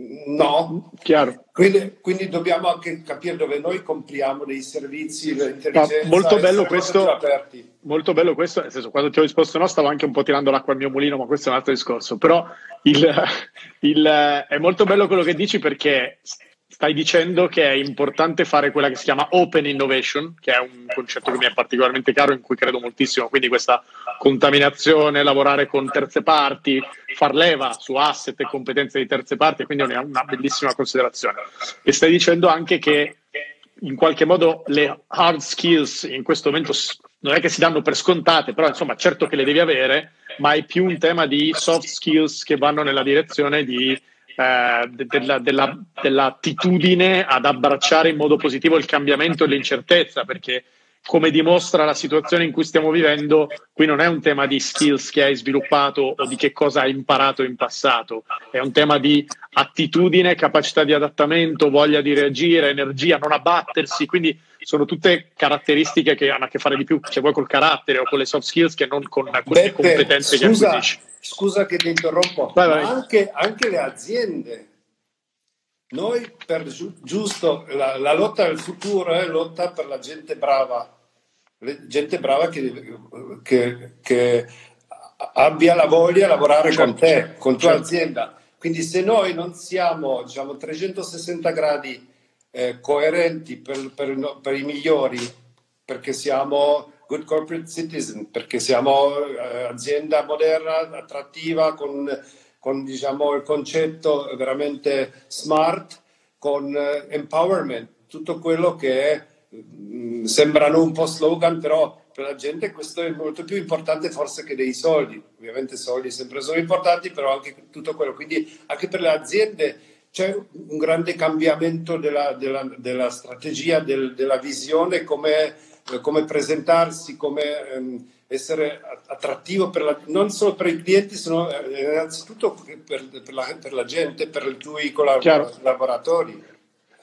No, chiaro. Quindi, quindi, dobbiamo anche capire dove noi compriamo dei servizi, l'intelligenza. molto bello questo. Molto bello questo, nel senso, quando ti ho risposto no, stavo anche un po' tirando l'acqua al mio mulino, ma questo è un altro discorso. Però il, [laughs] il, è molto bello quello che dici perché stai dicendo che è importante fare quella che si chiama open innovation, che è un concetto che mi è particolarmente caro, in cui credo moltissimo, quindi questa contaminazione, lavorare con terze parti, far leva su asset e competenze di terze parti, quindi è una bellissima considerazione. E stai dicendo anche che in qualche modo le hard skills in questo momento non è che si danno per scontate, però insomma certo che le devi avere, ma è più un tema di soft skills che vanno nella direzione di eh, della, della, dell'attitudine ad abbracciare in modo positivo il cambiamento e l'incertezza, perché come dimostra la situazione in cui stiamo vivendo, qui non è un tema di skills che hai sviluppato o di che cosa hai imparato in passato, è un tema di attitudine, capacità di adattamento, voglia di reagire, energia, non abbattersi, quindi sono tutte caratteristiche che hanno a che fare di più, se vuoi col carattere o con le soft skills che non con, con le competenze scusa, che acquisisci. Scusa che ti interrompo, vai, vai. Anche, anche, le aziende. Noi per giusto la, la lotta del futuro è lotta per la gente brava, gente brava che, che, che abbia la voglia di lavorare certo, con te, con tua certo. azienda. Quindi se noi non siamo diciamo, 360 gradi eh, coerenti per, per, per, i migliori, perché siamo good corporate citizen, perché siamo eh, azienda moderna, attrattiva, con con diciamo, il concetto veramente smart, con eh, empowerment, tutto quello che è, mh, mm, sembrano un po' slogan, però per la gente questo è molto più importante forse che dei soldi. Ovviamente soldi sempre sono importanti, però anche tutto quello. Quindi anche per le aziende c'è un grande cambiamento della, della, della strategia, del, della visione, come, come presentarsi, come ehm, essere attrattivo la, non solo per i clienti, ma eh, innanzitutto per, per, la, per, la, gente, per i tuoi collaboratori.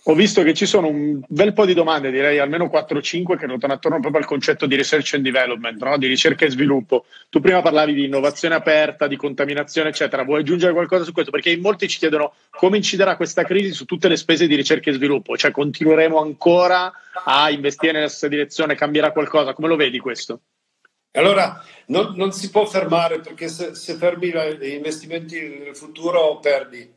Ho visto che ci sono un bel po' di domande, direi almeno 4 o 5, che ruotano attorno proprio al concetto di research and development, no? di ricerca e sviluppo. Tu prima parlavi di innovazione aperta, di contaminazione, eccetera. Vuoi aggiungere qualcosa su questo? Perché in molti ci chiedono come inciderà questa crisi su tutte le spese di ricerca e sviluppo, cioè continueremo ancora a investire nella stessa direzione, cambierà qualcosa? Come lo vedi questo? Allora, non, non si può fermare perché se, se fermi gli investimenti nel futuro perdi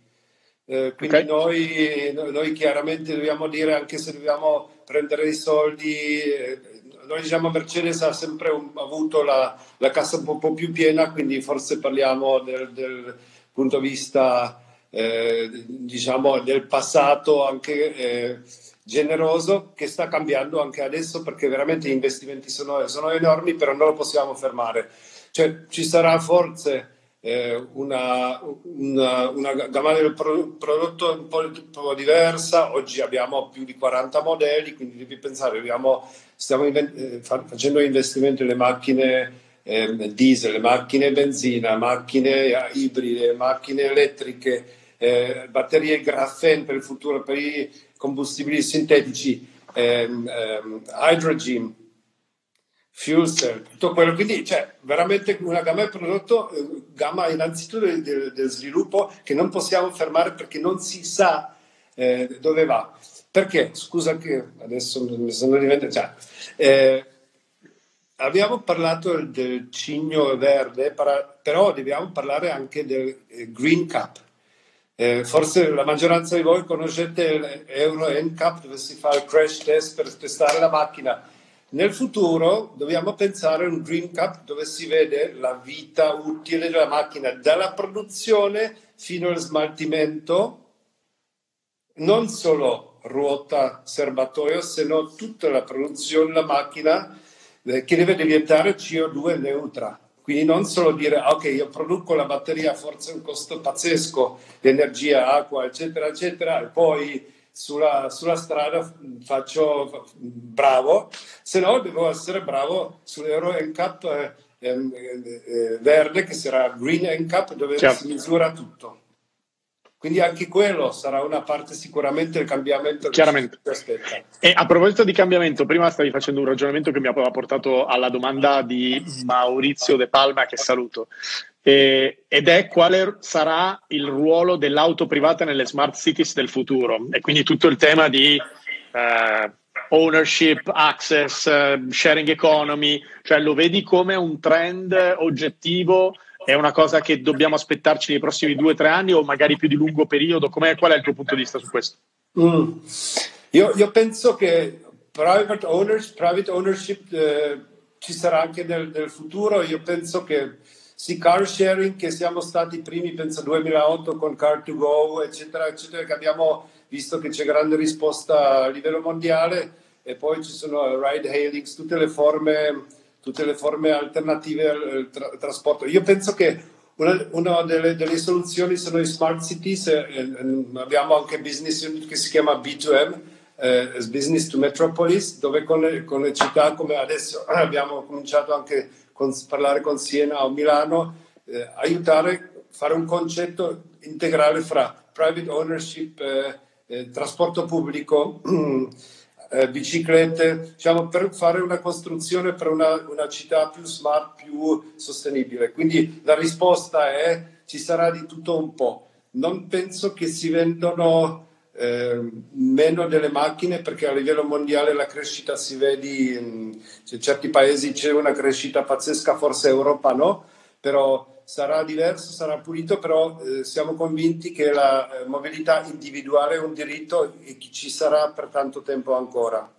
eh, quindi okay. noi, noi, chiaramente dobbiamo dire, anche se dobbiamo prendere i soldi, eh, noi diciamo Mercedes ha sempre un, avuto la, la, cassa un po', più piena, quindi forse parliamo del, del punto di vista eh, diciamo del passato anche eh, generoso che sta cambiando anche adesso perché veramente gli investimenti sono, sono enormi, però non lo possiamo fermare. Cioè, ci sarà forse eh, una, una, una, gamma del prodotto un po', un po', diversa. Oggi abbiamo più di 40 modelli, quindi devi pensare, abbiamo, stiamo invent- eh, facendo investimenti nelle macchine eh, diesel, macchine benzina, macchine ibride, macchine elettriche, eh, batterie grafen per il futuro, per i combustibili sintetici, ehm, ehm, hydrogen fuel cell, tutto quello. Quindi c'è veramente una gamma di prodotto, eh, gamma innanzitutto del, del, del, sviluppo che non possiamo fermare perché non si sa eh, dove va. Perché? Scusa che adesso mi sono diventato... Cioè, eh, abbiamo parlato del cigno verde, però dobbiamo parlare anche del eh, Green Cup. Eh, forse la maggioranza di voi conoscete l'Euro NCAP dove si fa il crash test per testare la macchina nel futuro dobbiamo pensare a un Green Cup dove si vede la vita utile della macchina, dalla produzione fino al smaltimento, non solo ruota, serbatoio, se no tutta la produzione della macchina eh, che deve diventare CO2 neutra. Quindi non solo dire, ah, ok, io produco la batteria, forse un costo pazzesco di energia, acqua, eccetera, eccetera, e poi sulla, sulla strada faccio bravo, se no devo essere bravo sull'Euro NCAP eh, eh, eh, verde che sarà Green NCAP dove certo. si misura tutto. Quindi anche quello sarà una parte sicuramente del cambiamento. Chiaramente. E a proposito di cambiamento, prima stavi facendo un ragionamento che mi ha portato alla domanda di Maurizio De Palma, che saluto eh, ed è quale sarà il ruolo dell'auto privata nelle smart cities del futuro e quindi tutto il tema di eh, ownership, access, eh, sharing economy, cioè lo vedi come un trend oggettivo, è una cosa che dobbiamo aspettarci nei prossimi due o tre anni o magari più di lungo periodo, Com'è, qual è il tuo punto di vista su questo? Mm. Io, io, penso che private, owners, private ownership eh, ci sarà anche nel, nel futuro, io penso che sì, car sharing che siamo stati i primi, penso 2008 con Car2Go, eccetera, eccetera, che abbiamo visto che c'è grande risposta a livello mondiale e poi ci sono ride hailing, tutte le forme, tutte le forme alternative al tra- trasporto. Io penso che una, una delle, delle, soluzioni sono i smart cities, e, e, abbiamo anche business unit che si chiama B2M, eh, Business to Metropolis, dove con le, con le città come adesso [clears throat] abbiamo cominciato anche con, parlare con Siena o Milano, eh, aiutare, fare un concetto integrale fra private ownership, eh, eh, trasporto pubblico, [clears throat] eh, biciclette, diciamo, per fare una costruzione per una, una città più smart, più sostenibile. Quindi la risposta è ci sarà di tutto un po'. Non penso che si vendono eh, meno delle macchine perché a livello mondiale la crescita si vede in, in certi paesi c'è una crescita pazzesca, forse Europa no, però sarà diverso, sarà pulito, però eh, siamo convinti che la eh, mobilità individuale è un diritto e che ci sarà per tanto tempo ancora.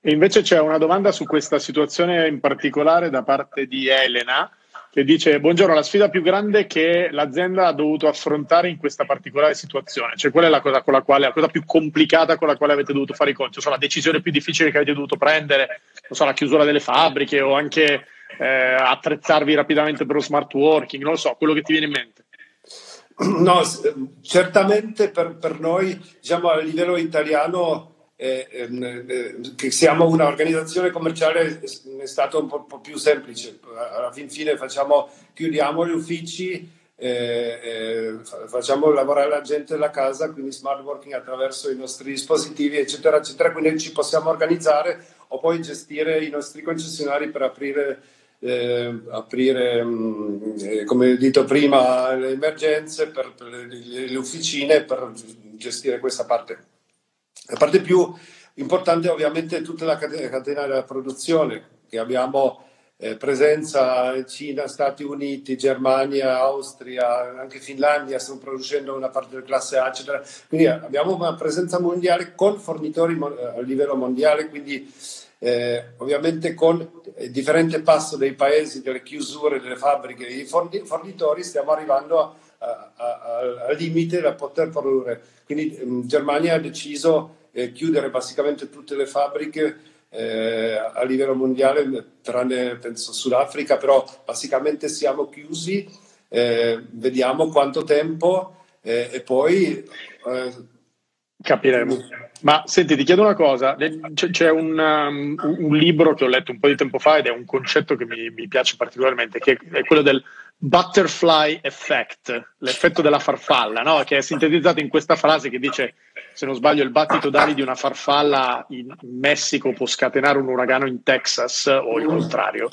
E invece c'è una domanda su questa situazione in particolare da parte di Elena che dice buongiorno, la sfida più grande che l'azienda ha dovuto affrontare in questa particolare situazione, cioè qual è la cosa, quale, la cosa più complicata con la quale avete dovuto fare i conti, so, la decisione più difficile che avete dovuto prendere, so, la chiusura delle fabbriche o anche eh, attrezzarvi rapidamente per lo smart working, non lo so, quello che ti viene in mente. No, certamente per, per noi, diciamo a livello italiano, eh, eh, che siamo un'organizzazione commerciale è stato un po', più semplice. Alla fin fine facciamo, chiudiamo gli uffici, eh, eh facciamo lavorare la gente da casa, quindi smart working attraverso i nostri dispositivi, eccetera, eccetera. Quindi ci possiamo organizzare o poi gestire i nostri concessionari per aprire. Eh, aprire, mh, come detto prima, le emergenze per, per le, le, officine per gestire questa parte. La parte più importante ovviamente è tutta la catena della produzione, che abbiamo eh, presenza in Cina, Stati Uniti, Germania, Austria, anche Finlandia stanno producendo una parte del classe A, eccetera. Quindi abbiamo una presenza mondiale con fornitori a livello mondiale, quindi eh, ovviamente con il differente passo dei paesi, delle chiusure delle fabbriche, i fornitori stiamo arrivando al limite da poter produrre. Quindi um, Germania ha deciso eh, chiudere basicamente tutte le fabbriche eh, a livello mondiale, tranne penso Sudafrica, però basicamente siamo chiusi, eh, vediamo quanto tempo eh, e poi... Eh, Capiremo. Ma senti, ti chiedo una cosa, c'è un, um, un, libro che ho letto un po' di tempo fa ed è un concetto che mi, mi piace particolarmente, che è quello del butterfly effect, l'effetto della farfalla, no? che è sintetizzato in questa frase che dice, se non sbaglio, il battito d'ali di una farfalla in Messico può scatenare un uragano in Texas o il contrario.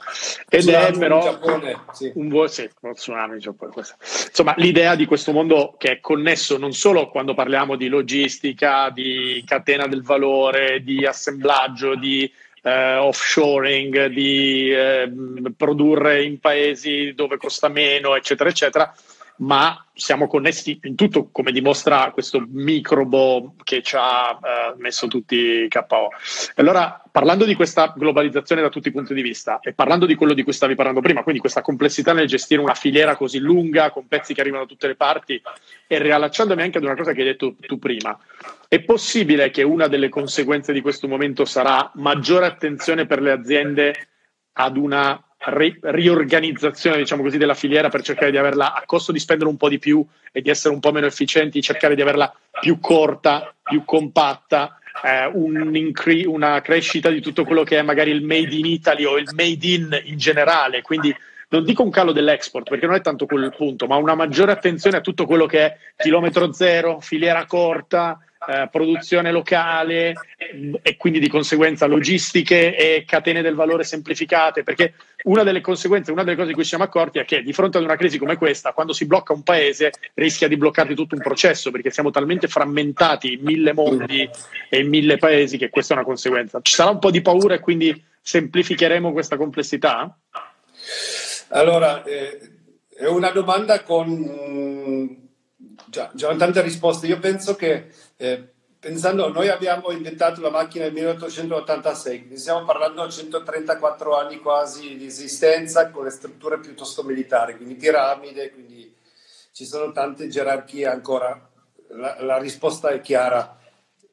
Ed tsunami è però Giappone, sì. un vuoto, sì, uno tsunami in Giappone. Questo. Insomma, l'idea di questo mondo che è connesso non solo quando parliamo di logistica, di catena del valore, di assemblaggio, di eh, offshoring, di eh, produrre in paesi dove costa meno, eccetera, eccetera, ma siamo connessi in tutto, come dimostra questo microbo che ci ha eh, messo tutti KO. Allora, parlando di questa globalizzazione da tutti i punti di vista e parlando di quello di cui stavi parlando prima, quindi questa complessità nel gestire una filiera così lunga, con pezzi che arrivano da tutte le parti, e riallacciandomi anche ad una cosa che hai detto tu prima, è possibile che una delle conseguenze di questo momento sarà maggiore attenzione per le aziende ad una ri- riorganizzazione, diciamo così, della filiera per cercare di averla a costo di spendere un po' di più e di essere un po' meno efficienti, cercare di averla più corta, più compatta, eh, un incre- una crescita di tutto quello che è magari il made in Italy o il made in in generale, quindi non dico un calo dell'export perché non è tanto quel punto, ma una maggiore attenzione a tutto quello che è chilometro zero, filiera corta, eh, produzione locale e quindi di conseguenza logistiche e catene del valore semplificate, perché una delle conseguenze, una delle cose di cui siamo accorti è che di fronte ad una crisi come questa, quando si blocca un paese, rischia di bloccarti tutto un processo, perché siamo talmente frammentati in mille mondi e in mille paesi che questa è una conseguenza. Ci sarà un po' di paura e quindi semplificheremo questa complessità? Allora, eh, è una domanda con già, già tante risposte. Io penso che eh, pensando, noi abbiamo inventato la macchina nel 1886, quindi stiamo parlando di 134 anni quasi di esistenza con le strutture piuttosto militari, quindi piramide, quindi ci sono tante gerarchie ancora. La, la risposta è chiara.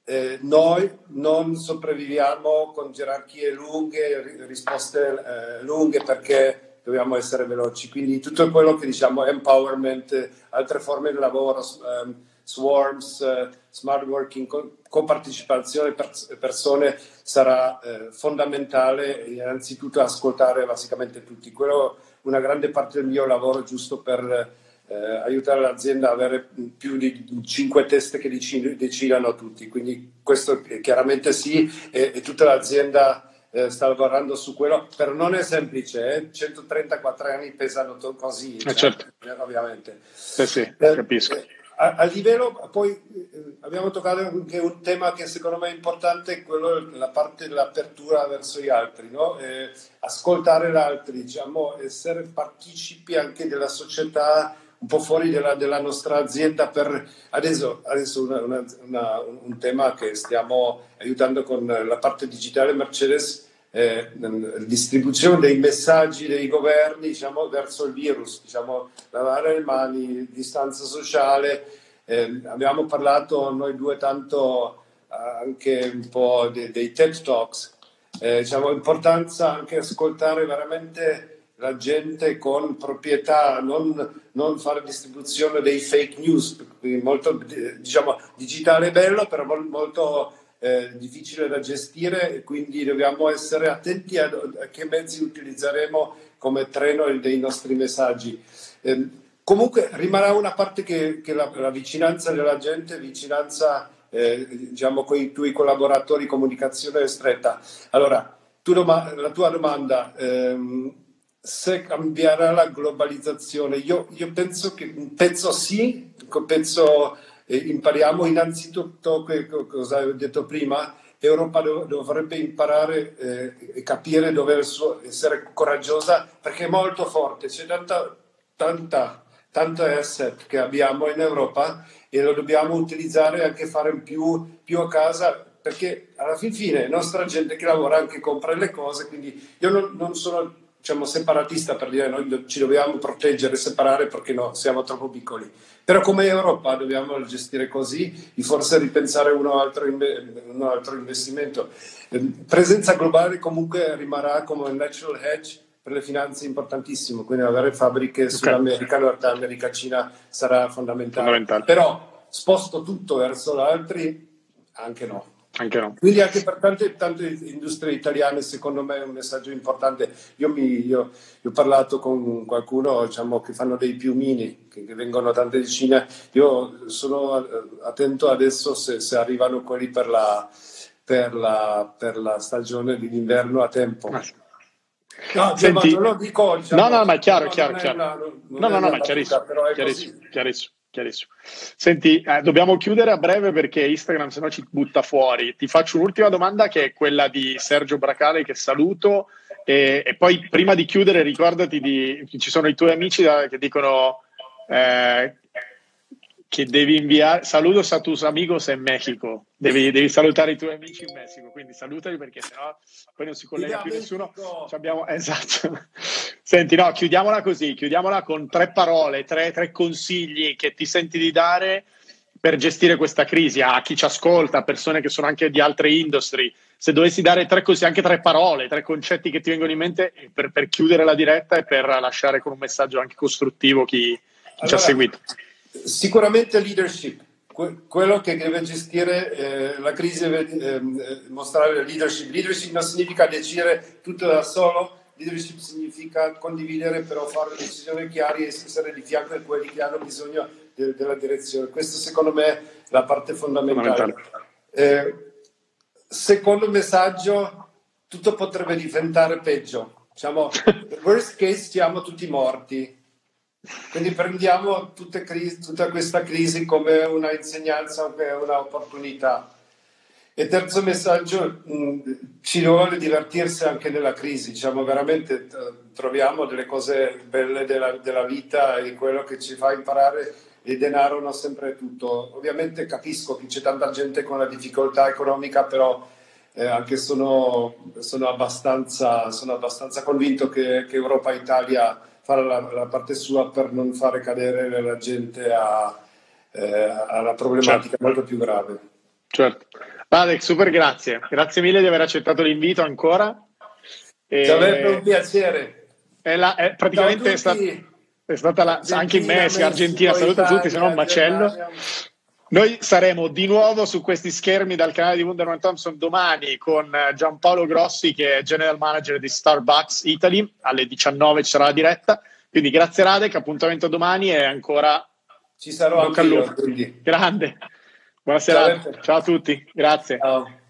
Eh, noi non sopravviviamo con gerarchie lunghe, risposte eh, lunghe perché dobbiamo essere veloci. Quindi tutto quello che diciamo empowerment, altre forme di lavoro, um, swarms, uh, smart working, con partecipazione per persone sarà eh, fondamentale innanzitutto ascoltare basicamente tutti. Quello è una grande parte del mio lavoro giusto per eh, aiutare l'azienda ad avere più di cinque teste che decidano tutti. Quindi questo chiaramente sì e, e tutta l'azienda eh, sta lavorando su quello, però non è semplice, eh? 134 anni pesano così, eh, certo. eh, ovviamente. Sì, sì, eh, capisco. A, a, livello, poi eh, abbiamo toccato anche un tema che secondo me è importante, quello la parte dell'apertura verso gli altri, no? ascoltare gli altri, diciamo, essere partecipi anche della società un po' fuori della, della nostra azienda per adesso, adesso una, una, una, un tema che stiamo aiutando con la parte digitale Mercedes eh, distribuzione dei messaggi dei governi diciamo, verso il virus, diciamo, lavare le mani, distanza sociale. Eh, abbiamo parlato noi due tanto eh, anche un po' dei, dei TED Talks, eh, diciamo, importanza anche ascoltare veramente la gente con proprietà, non, non fare distribuzione dei fake news, molto diciamo, digitale bello, però molto eh, difficile da gestire e quindi dobbiamo essere attenti a, a che mezzi utilizzeremo come treno dei nostri messaggi. Eh, comunque rimarrà una parte che, che la, la, vicinanza della gente, vicinanza eh, diciamo con i tuoi collaboratori, comunicazione stretta. Allora, tu doma- la tua domanda, ehm, se cambierà la globalizzazione. Io, io penso che penso sì, penso eh, impariamo innanzitutto cosa ho detto prima. Europa dov- dovrebbe imparare eh, e capire dove essere coraggiosa perché è molto forte, c'è tanta, tanta, tanto asset che abbiamo in Europa e lo dobbiamo utilizzare e anche fare più, più a casa perché alla fin fine la nostra gente che lavora anche compra le cose, quindi io non, non sono diciamo, separatista per dire noi ci dobbiamo proteggere, separare perché no, siamo troppo piccoli. Però come Europa dobbiamo gestire così e forse ripensare uno altro, un altro investimento. Ehm, presenza globale comunque rimarrà come un natural hedge per le finanze importantissimo, quindi avere fabbriche okay. Sud Nord America, Cina sarà fondamentale. fondamentale. Però sposto tutto verso l'altri, anche no. Anche no. Quindi anche per tante, tante, industrie italiane secondo me è un messaggio importante. Io, mi, io, io ho parlato con qualcuno diciamo, che fanno dei piumini, che, che, vengono da tante decine. Io sono attento adesso se, se arrivano quelli per la, per, la, per la, stagione dell'inverno a tempo. Ah. No, Senti, non lo dico, diciamo, no, no, ma è chiaro, chiaro, chiaro. Una, no, no, no, ma chiarissimo, chiarissimo, chiarissimo chiarissimo. Senti, eh, dobbiamo chiudere a breve perché Instagram se no ci butta fuori. Ti faccio un'ultima domanda che è quella di Sergio Bracale che saluto e, e poi prima di chiudere ricordati di ci sono i tuoi amici da, che dicono eh, che devi inviare saludos a tus amigos in Messico devi, devi, salutare i tuoi amici in Messico quindi salutali perché sennò poi non si collega più nessuno. Abbiamo, esatto. Senti no chiudiamola così chiudiamola con tre parole tre, tre consigli che ti senti di dare per gestire questa crisi a chi ci ascolta a persone che sono anche di altre industrie se dovessi dare tre così anche tre parole tre concetti che ti vengono in mente per, per chiudere la diretta e per lasciare con un messaggio anche costruttivo chi, chi allora, ci ha seguito Sicuramente leadership, quello che deve gestire eh, la crisi deve eh, mostrare leadership. Leadership non significa decidere tutto da solo, leadership significa condividere, però fare decisioni chiare e essere di fianco a quelli che hanno bisogno de- della direzione. Questa secondo me è la parte fondamentale. fondamentale. Eh, secondo messaggio, tutto potrebbe diventare peggio. Diciamo, worst case siamo tutti morti quindi prendiamo crisi, tutta questa crisi come una insegnanza, come un'opportunità. E terzo messaggio, mh, ci vuole divertirsi anche nella crisi, diciamo veramente troviamo delle cose belle della, della vita e quello che ci fa imparare il denaro non sempre è tutto. Ovviamente capisco che c'è tanta gente con la difficoltà economica, però eh, anche sono, sono, abbastanza, sono abbastanza convinto che, che Europa e Italia fare la, la, parte sua per non fare cadere la gente a, eh, alla problematica certo. molto più grave. Certo. Alex, super grazie. Grazie mille di aver accettato l'invito ancora. E... Sarebbe un piacere. È, la, è praticamente è, stata, è stata la, anche in Messico, Argentina, saluto tutti, se no un macello. Noi saremo di nuovo su questi schermi dal canale di Wonderman Thompson domani con eh, Giampaolo Grossi che è General Manager di Starbucks Italy, alle 19 ci sarà la diretta, quindi grazie Radek, appuntamento domani e ancora ci sarò anche io, Grande, buonasera, ciao a tutti, grazie. Ciao.